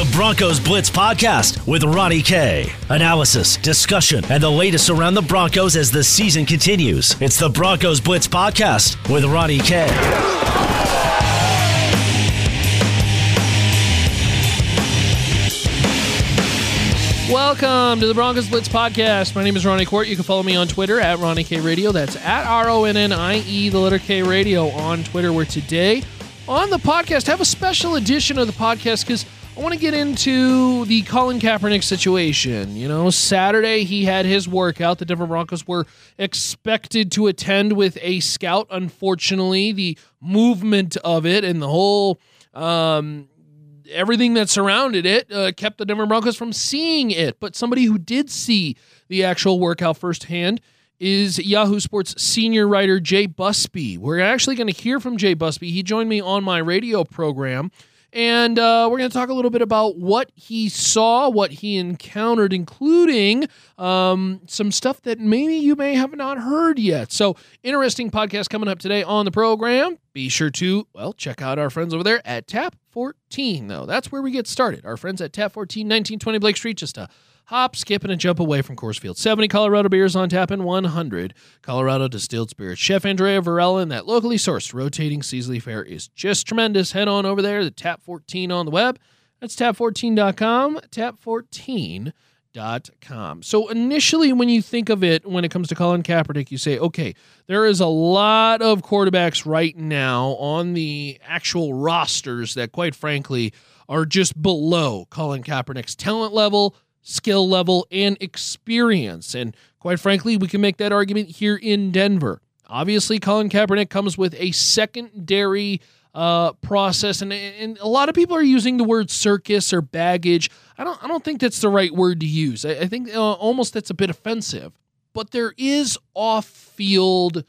The Broncos Blitz Podcast with Ronnie K. Analysis, discussion, and the latest around the Broncos as the season continues. It's the Broncos Blitz Podcast with Ronnie K. Welcome to the Broncos Blitz podcast. My name is Ronnie Kohrt. You can follow me on Twitter at Ronnie K Radio. That's at R O N N I E, the letter K Radio on Twitter. Where today on the podcast have a special edition of the podcast because I want to get into the Colin Kaepernick situation. You know, Saturday he had his workout. The Denver Broncos were expected to attend with a scout. Unfortunately, the movement of it and the whole um, everything that surrounded it uh, kept the Denver Broncos from seeing it. But somebody who did see the actual workout firsthand is Yahoo Sports senior writer Jay Busbee. We're actually going to hear from Jay Busbee. He joined me on my radio program and uh, we're going to talk a little bit about what he saw, what he encountered, including um, some stuff that maybe you may have not heard yet. So, interesting podcast coming up today on the program. Be sure to, well, check out our friends over there at Tap 14, though. That's where we get started. Our friends at Tap 14, 1920 Blake Street, just a hop, skip, and a jump away from Coors Field. 70 Colorado beers on tap and 100 Colorado distilled spirits. Chef Andrea Varela and that locally sourced rotating seasoning fare is just tremendous. Head on over there to Tap 14 on the web. That's tap14.com, tap14.com. So initially, when you think of it, when it comes to Colin Kaepernick, you say, okay, there is a lot of quarterbacks right now on the actual rosters that, quite frankly, are just below Colin Kaepernick's talent level, skill level, and experience. And quite frankly, we can make that argument here in Denver. Obviously, Colin Kaepernick comes with a secondary uh, process, and, and a lot of people are using the word circus or baggage. I don't, I don't think that's the right word to use. I, I think uh, almost that's a bit offensive. But there is off-field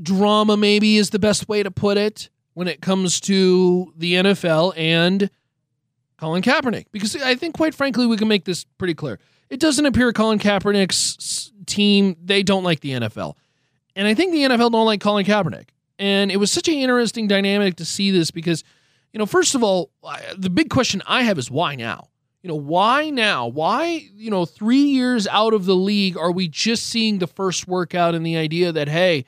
drama, maybe is the best way to put it, when it comes to the NFL and Colin Kaepernick. Because I think, quite frankly, we can make this pretty clear. It doesn't appear Colin Kaepernick's team, they don't like the NFL. And I think the NFL don't like Colin Kaepernick. And it was such an interesting dynamic to see this because, you know, first of all, the big question I have is why now? You know, why now? Why, you know, three years out of the league are we just seeing the first workout and the idea that, hey,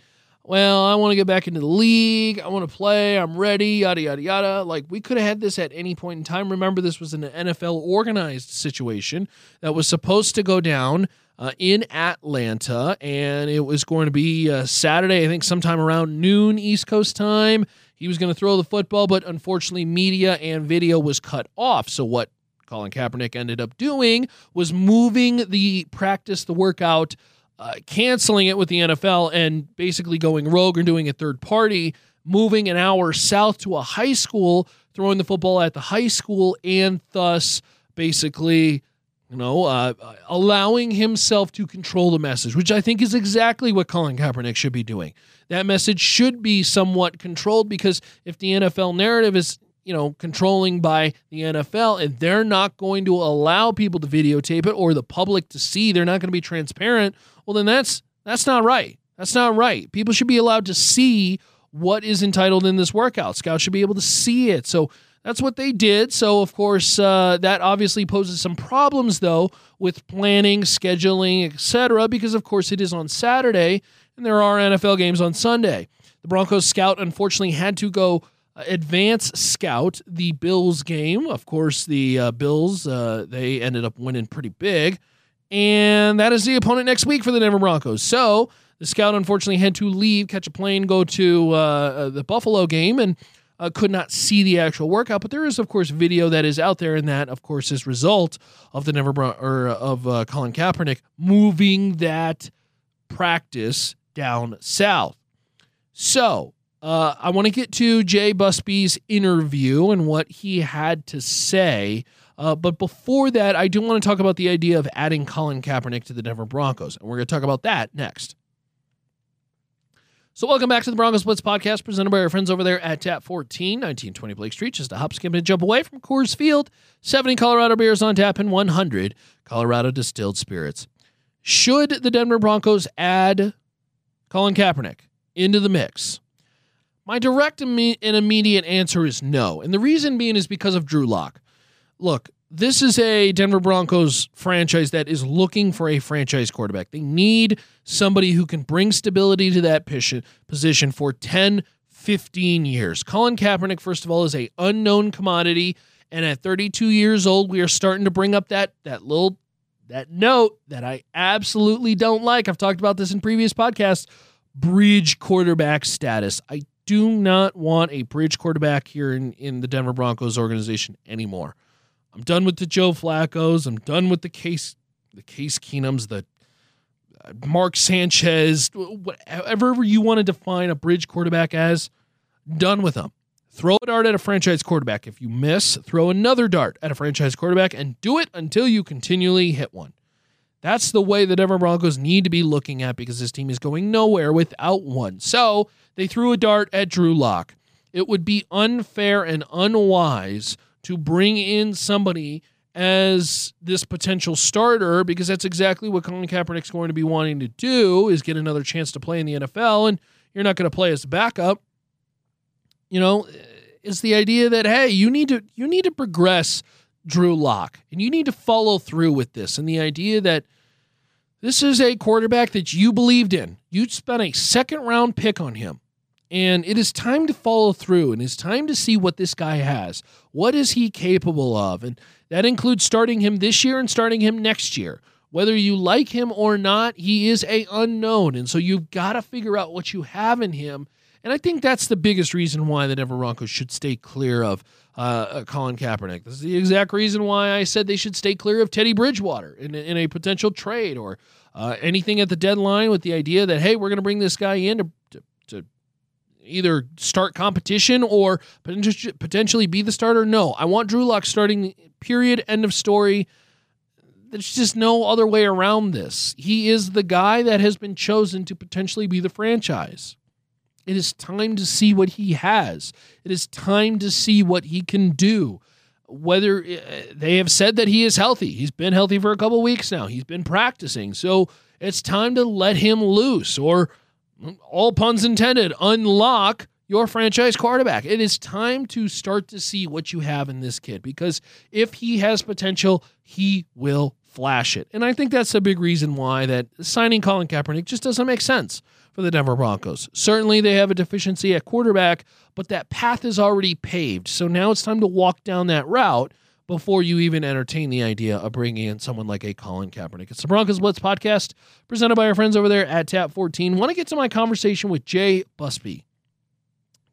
well, I want to get back into the league. I want to play. I'm ready, yada, yada, yada. Like, we could have had this at any point in time. Remember, this was an NFL organized situation that was supposed to go down uh, in Atlanta, and it was going to be uh, Saturday, I think, sometime around noon East Coast time. He was going to throw the football, but unfortunately, media and video was cut off. So, what Colin Kaepernick ended up doing was moving the practice, the workout, uh, canceling it with the NFL and basically going rogue and doing a third party, moving an hour south to a high school, throwing the football at the high school, and thus basically, you know, uh, allowing himself to control the message, which I think is exactly what Colin Kaepernick should be doing. That message should be somewhat controlled because if the NFL narrative is you know, controlling by the NFL, and they're not going to allow people to videotape it or the public to see. They're not going to be transparent. Well, then that's that's not right. That's not right. People should be allowed to see what is entitled in this workout. Scouts should be able to see it. So that's what they did. So of course, uh, that obviously poses some problems though with planning, scheduling, etc. Because of course it is on Saturday, and there are NFL games on Sunday. The Broncos scout unfortunately had to go advance scout the Bills game. Of course, the uh, Bills uh, they ended up winning pretty big, and that is the opponent next week for the Denver Broncos. So the scout unfortunately had to leave, catch a plane, go to uh, uh the Buffalo game, and uh, could not see the actual workout. But there is, of course, video that is out there, and that, of course, is result of the Denver Bron- or of uh, Colin Kaepernick moving that practice down south. So uh, I want to get to Jay Busbee's interview and what he had to say. Uh, but before that, I do want to talk about the idea of adding Colin Kaepernick to the Denver Broncos. And we're going to talk about that next. So, welcome back to the Broncos Blitz podcast presented by our friends over there at Tap 14, 1920 Blake Street. Just a hop, skip, and jump away from Coors Field. 70 Colorado beers on tap and 100 Colorado distilled spirits. Should the Denver Broncos add Colin Kaepernick into the mix? My direct and immediate answer is no. And the reason being is because of Drew Lock. look, this is a Denver Broncos franchise that is looking for a franchise quarterback. They need somebody who can bring stability to that position for 10, 15 years. Colin Kaepernick, first of all, is a unknown commodity. And at 32 years old, we are starting to bring up that that little that note that I absolutely don't like. I've talked about this in previous podcasts. Bridge quarterback status. I do not want a bridge quarterback here in, in the Denver Broncos organization anymore. I'm done with the Joe Flacco's. I'm done with the case the Case Keenums, the uh, Mark Sanchez, whatever you want to define a bridge quarterback as. Done with them. Throw a dart at a franchise quarterback. If you miss, throw another dart at a franchise quarterback and do it until you continually hit one. That's the way the Denver Broncos need to be looking at because this team is going nowhere without one. So they threw a dart at Drew Lock. It would be unfair and unwise to bring in somebody as this potential starter because that's exactly what Colin Kaepernick's going to be wanting to do is get another chance to play in the NFL and you're not going to play as a backup you know, eh, is the idea that hey, you need to you need to progress Drew Lock and you need to follow through with this. And the idea that this is a quarterback that you believed in. You spent a second round pick on him. And it is time to follow through and it's time to see what this guy has. What is he capable of? And that includes starting him this year and starting him next year. Whether you like him or not, he is a unknown. And so you've got to figure out what you have in him and I think that's the biggest reason why the Denver Broncos should stay clear of uh, uh, Colin Kaepernick. This is the exact reason why I said they should stay clear of Teddy Bridgewater in, in a potential trade or uh, anything at the deadline with the idea that, hey, we're going to bring this guy in to, to, to either start competition or potentially be the starter. No, I want Drew Lock starting, period, end of story. There's just no other way around this. He is the guy that has been chosen to potentially be the franchise. It is time to see what he has. It is time to see what he can do. Whether uh, they have said that he is healthy, he's been healthy for a couple weeks now. He's been practicing. So it's time to let him loose, or all puns intended, unlock your franchise quarterback. It is time to start to see what you have in this kid because if he has potential, he will flash it. And I think that's a big reason why that signing Colin Kaepernick just doesn't make sense for the Denver Broncos. Certainly, they have a deficiency at quarterback, but that path is already paved. So now it's time to walk down that route before you even entertain the idea of bringing in someone like a Colin Kaepernick. It's the Broncos Blitz podcast presented by our friends over there at Tap 14. Want to get to my conversation with Jay Busbee.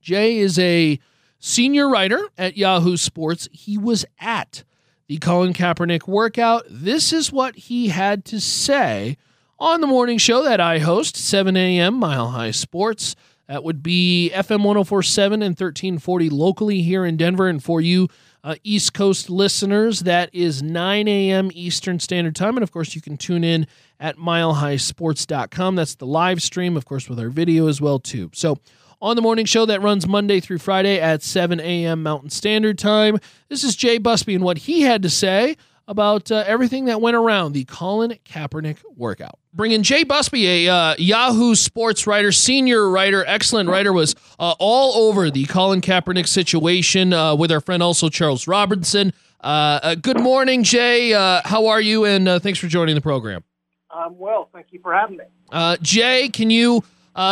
Jay is a senior writer at Yahoo Sports. He was at the Colin Kaepernick workout. This is what he had to say on the morning show that I host, 7 a.m. Mile High Sports. That would be FM 1047 and 1340 locally here in Denver. And for you uh, East Coast listeners, that is 9 a.m. Eastern Standard Time. And of course, you can tune in at milehighsports.com. That's the live stream, of course, with our video as well, too. So, on the morning show that runs Monday through Friday at 7 a.m. Mountain Standard Time, this is Jay Busbee and what he had to say about uh, everything that went around the Colin Kaepernick workout. Bringing Jay Busbee, a uh, Yahoo Sports writer, senior writer, excellent writer, was uh, all over the Colin Kaepernick situation uh, with our friend also Charles Robinson. Uh, uh, good morning, Jay. how are you? And thanks for joining the program. I'm well. Thank you for having me. Jay, can you,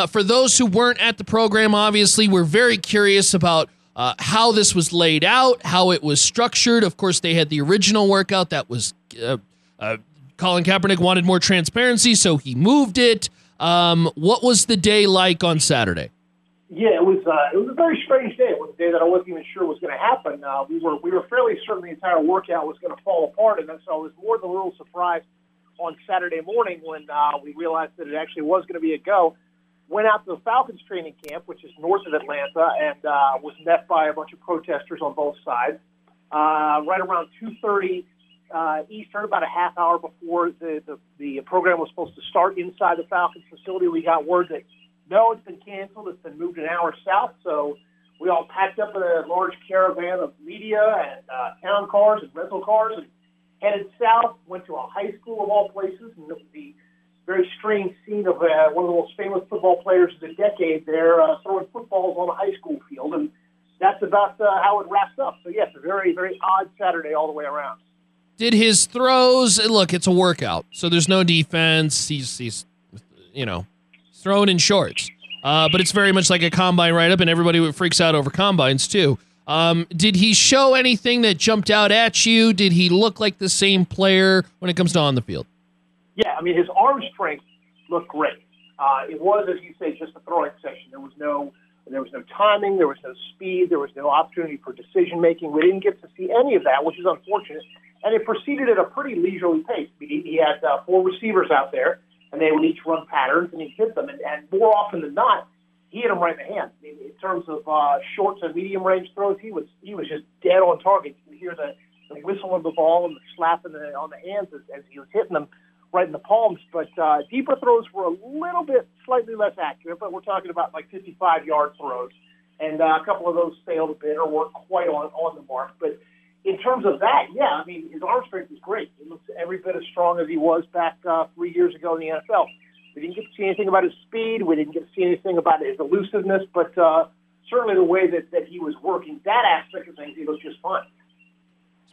for those who weren't at the program, obviously, we're very curious about uh, how this was laid out, how it was structured. Of course, they had the original workout that was uh, uh, Colin Kaepernick wanted more transparency, so he moved it. Um, what was the day like on Saturday? Yeah, it was. Uh, it was a very strange day. It was a day that I wasn't even sure was going to happen. Uh, we were we were fairly certain the entire workout was going to fall apart, and so I was more than a little surprised on Saturday morning when uh, we realized that it actually was going to be a go went out to the Falcons training camp, which is north of Atlanta, and uh, was met by a bunch of protesters on both sides. Uh, right around 2:30 uh, Eastern, about a half hour before the, the the program was supposed to start inside the Falcons facility, we got word that no, it's been canceled. It's been moved an hour south. So we all packed up in a large caravan of media and uh, town cars and rental cars and headed south. Went to a high school of all places, and the very strange scene of uh, one of the most famous football players of the decade there uh, throwing footballs on a high school field. And that's about uh, how it wraps up. So yes, a very very odd Saturday all the way around. Did his throws look? It's a workout, so there's no defense. He's he's you know thrown in shorts, uh, but it's very much like a combine write up, and everybody freaks out over combines too. Um, did he show anything that jumped out at you? Did he look like the same player when it comes to on the field? Yeah, I mean his arm strength looked great. Uh, it was, as you say, just a throwing session. There was no there was no timing, there was no speed, there was no opportunity for decision making. We didn't get to see any of that, which is unfortunate. And it proceeded at a pretty leisurely pace. He, he had uh, four receivers out there, and they would each run patterns, and he hit them. And, and more often than not, he hit them right in the hand. In, in terms of uh, short and medium range throws, he was he was just dead on target. You could hear the, the whistle of the ball and the slap in the, on the hands as, as he was hitting them right in the palms. But uh, deeper throws were a little bit slightly less accurate, but we're talking about like 55 yard throws. And uh, a couple of those failed a bit or weren't quite on, on the mark. But in terms of that, yeah, I mean, his arm strength is great. He looks every bit as strong as he was back uh, three years ago in the NFL. We didn't get to see anything about his speed. We didn't get to see anything about his elusiveness, but uh, certainly the way that, that he was working that aspect of things, he looked just fine.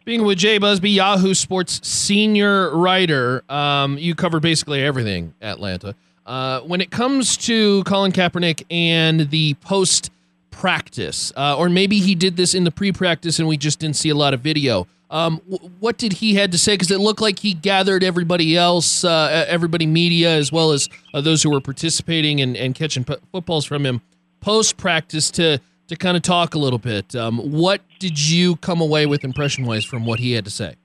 Speaking with Jay Busbee, Yahoo Sports senior writer, um, you cover basically everything Atlanta. Uh, when it comes to Colin Kaepernick and the post practice, uh, or maybe he did this in the pre practice and we just didn't see a lot of video. Um, w- what did he had to say? Because it looked like he gathered everybody else, uh, everybody media, as well as uh, those who were participating and, and catching p- footballs from him post practice to to kind of talk a little bit. Um, what did you come away with impression wise from what he had to say?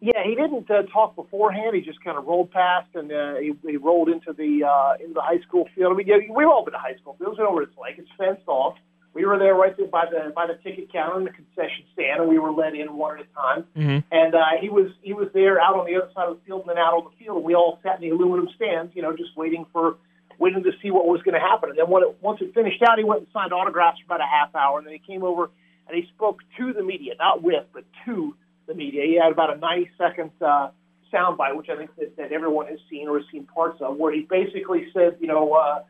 Yeah, he didn't uh, talk beforehand. He just kind of rolled past and uh, he, he rolled into the uh, into the high school field. I mean, yeah, we've all been to high school fields. We know what it's like. It's fenced off. We were there right there by the by the ticket counter and the concession stand, and we were let in one at a time. Mm-hmm. And uh, he was he was there out on the other side of the field and then out on the field, and we all sat in the aluminum stands, you know, just waiting for waiting to see what was going to happen. And then when it, once it finished out, he went and signed autographs for about a half hour, and then he came over and he spoke to the media, not with, but to the media. He had about a 90 second uh, soundbite, which I think that, that everyone has seen or has seen parts of, where he basically said, you know, uh,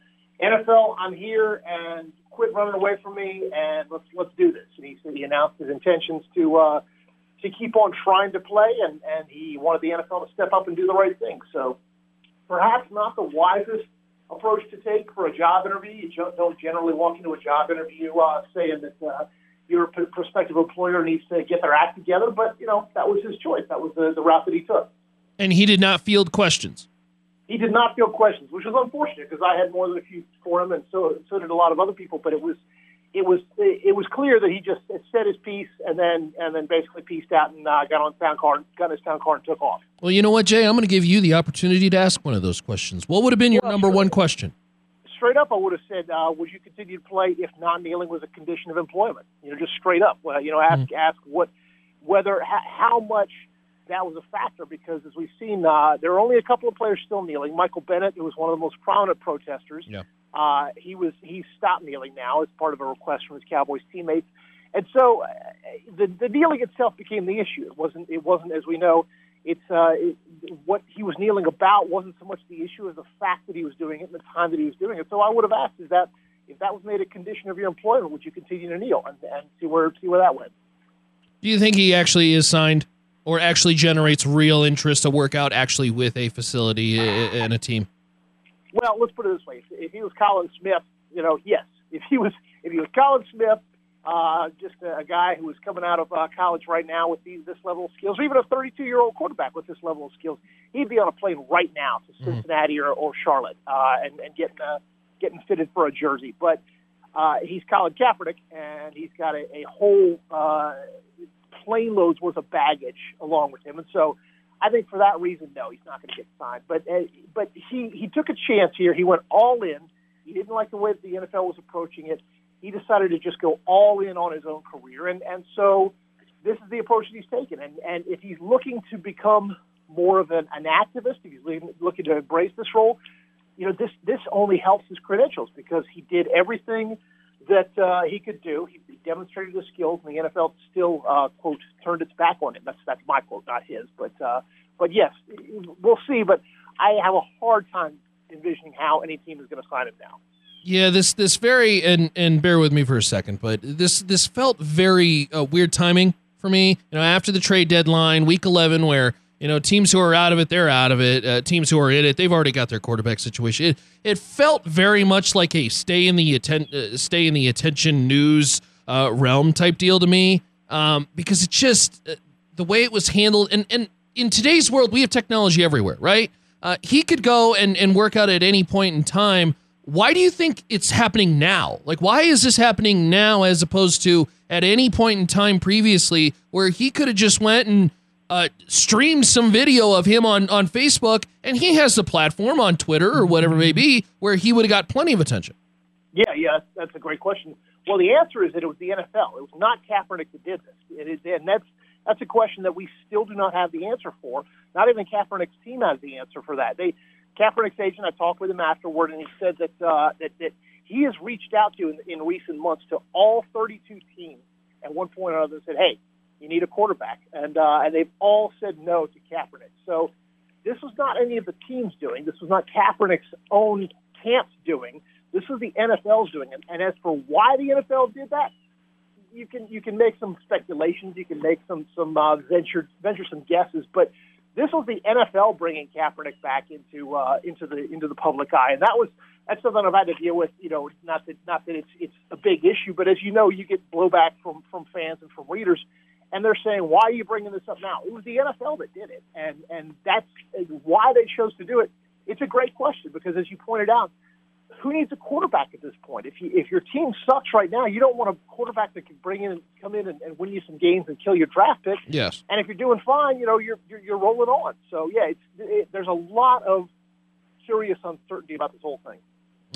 NFL, I'm here, and quit running away from me, and let's let's do this. And he said he announced his intentions to uh, to keep on trying to play, and and he wanted the NFL to step up and do the right thing. So perhaps not the wisest approach to take for a job interview. You don't generally walk into a job interview uh, saying that uh, your p- prospective employer needs to get their act together, but you know that was his choice. That was the, the route that he took. And he did not field questions. He did not field questions, which was unfortunate because I had more than a few for him, and so so did a lot of other people. But it was it was it was clear that he just said his piece and then and then basically pieced out and uh, got on sound card, got his sound card, and took off. Well, you know what, Jay? I'm going to give you the opportunity to ask one of those questions. What would have been your Well, number one question? Straight up, I would have said, uh, "Would you continue to play if non-kneeling was a condition of employment?" You know, just straight up. Well, you know, ask ask what whether how, how much that was a factor because as we've seen, uh, there are only a couple of players still kneeling. Michael Bennett, who was one of the most prominent protesters, Yeah. Uh, he was he stopped kneeling now as part of a request from his Cowboys teammates, and so uh, the the kneeling itself became the issue. It wasn't it wasn't as we know. It's uh, it, what he was kneeling about wasn't so much the issue as the fact that he was doing it and the time that he was doing it. So I would have asked, is that if that was made a condition of your employment, would you continue to kneel and, and see where see where that went? Do you think he actually is signed or actually generates real interest to work out actually with a facility and a team? Well, let's put it this way: if, if he was Colin Smith, you know, yes. If he was if he was Colin Smith, uh, just a, a guy who was coming out of uh, college right now with these, this level of skills, or even a 32 year old quarterback with this level of skills, he'd be on a plane right now to Cincinnati or, or Charlotte uh, and, and getting uh, getting fitted for a jersey. But uh, he's Colin Kaepernick, and he's got a, a whole uh, plane loads worth of baggage along with him, and so. I think for that reason, no, he's not going to get signed. But uh, but he he took a chance here. He went all in. He didn't like the way that the NFL was approaching it. He decided to just go all in on his own career, and and so this is the approach that he's taken. And and if he's looking to become more of an, an activist, if he's looking- looking to embrace this role, you know this this only helps his credentials because he did everything that uh, he could do. He, demonstrated his skills, and the NFL still uh, quote turned its back on him. That's that's my quote, not his. But uh, but yes, we'll see. But I have a hard time envisioning how any team is going to sign him now. Yeah, this this very and and bear with me for a second, but this this felt very uh, weird timing for me. You know, after the trade deadline, week eleven, where you know teams who are out of it, they're out of it. Uh, teams who are in it, they've already got their quarterback situation. It, it felt very much like a stay in the atten- uh, stay in the attention news uh, realm type deal to me, um, because it just uh, the way it was handled. And and in today's world, we have technology everywhere, right? Uh, he could go and and work out at any point in time why do you think it's happening now? Like, why is this happening now as opposed to at any point in time previously where he could have just went and uh, streamed some video of him on, on Facebook and he has the platform on Twitter or whatever it may be where he would have got plenty of attention? Yeah, yeah, that's a great question. Well, the answer is that it was the NFL. It was not Kaepernick that did this. It is, and that's that's a question that we still do not have the answer for. Not even Kaepernick's team has the answer for that. They Kaepernick's agent, I talked with him afterward, and he said that uh, that, that he has reached out to in, in recent months to all 32 teams at one point or another and said, "Hey, you need a quarterback," and uh, and they've all said no to Kaepernick. So this was not any of the teams doing. This was not Kaepernick's own camps doing. This was the NFL's doing. And, and as for why the NFL did that, you can you can make some speculations. You can make some some uh, venture venture some guesses, but this was the NFL bringing Kaepernick back into uh, into the into the public eye, and that was that's something I've had to deal with. You know, not that not that it's it's a big issue, but as you know, you get blowback from from fans and from readers, and they're saying, "Why are you bringing this up now?" It was the NFL that did it, and and that's why they chose to do it. It's a great question because, as you pointed out, who needs a quarterback at this point? If you if your team sucks right now, you don't want a quarterback that can bring in and come in and, and win you some games and kill your draft pick. Yes. And if you're doing fine, you know you're you're, you're rolling on. So yeah, it's it, there's a lot of serious uncertainty about this whole thing.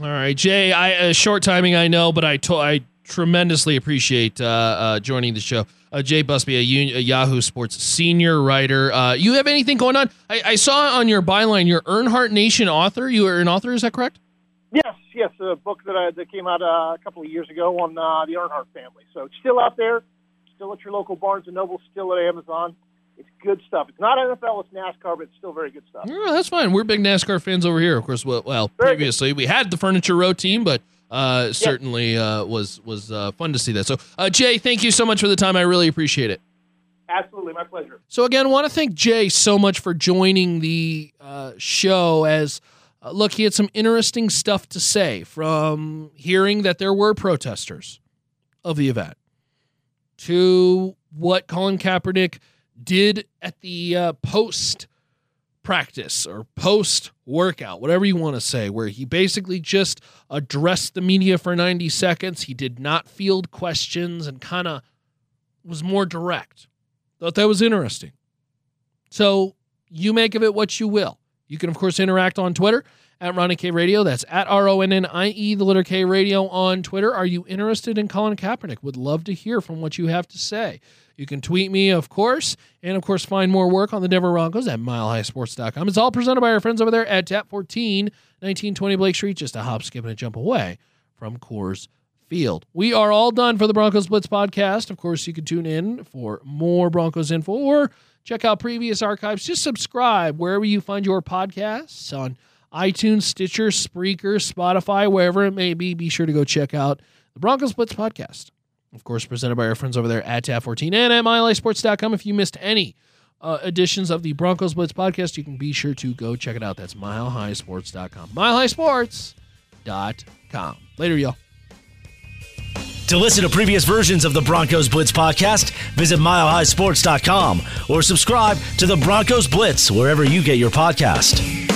All right, Jay. I uh, short timing, I know, but I to- I tremendously appreciate uh, uh, joining the show. Uh, Jay Busbee, a, U- a, Yahoo Sports senior writer. Uh, you have anything going on? I-, I saw on your byline, you're Earnhardt Nation author. You are an author, is that correct? Yes, yes, a book that I, that came out uh, a couple of years ago on uh, the Earnhardt family. So it's still out there, still at your local Barnes and Noble, still at Amazon. It's good stuff. It's not NFL, it's NASCAR, but it's still very good stuff. Yeah, that's fine. We're big NASCAR fans over here. Of course, well, well previously we had the Furniture Row team, but uh, certainly uh, was was uh, fun to see that. So, uh, Jay, thank you so much for the time. I really appreciate it. Absolutely, my pleasure. So again, want to thank Jay so much for joining the uh, show as – uh, look, he had some interesting stuff to say from hearing that there were protesters of the event to what Colin Kaepernick did at the uh, post practice or post workout, whatever you want to say, where he basically just addressed the media for 90 seconds. He did not field questions and kind of was more direct. Thought that was interesting. So you make of it what you will. You can, of course, interact on Twitter at Ronnie K Radio. That's at R O N N I E, the letter K Radio on Twitter. Are you interested in Colin Kaepernick? Would love to hear from what you have to say. You can tweet me, of course, and of course, find more work on the Denver Broncos at milehighsports.com. It's all presented by our friends over there at Tap 14, 1920 Blake Street, just a hop, skip, and a jump away from Coors Field. We are all done for the Broncos Blitz podcast. Of course, you can tune in for more Broncos info or check out previous archives. Just subscribe wherever you find your podcasts on iTunes, Stitcher, Spreaker, Spotify, wherever it may be. Be sure to go check out the Broncos Blitz podcast. Of course, presented by our friends over there at TAP14 and at MileHighSports.com. If you missed any uh, editions of the Broncos Blitz podcast, you can be sure to go check it out. That's MileHighSports.com. MileHighSports.com. Later, y'all. To listen to previous versions of the Broncos Blitz podcast, visit milehighsports.com or subscribe to the Broncos Blitz wherever you get your podcast.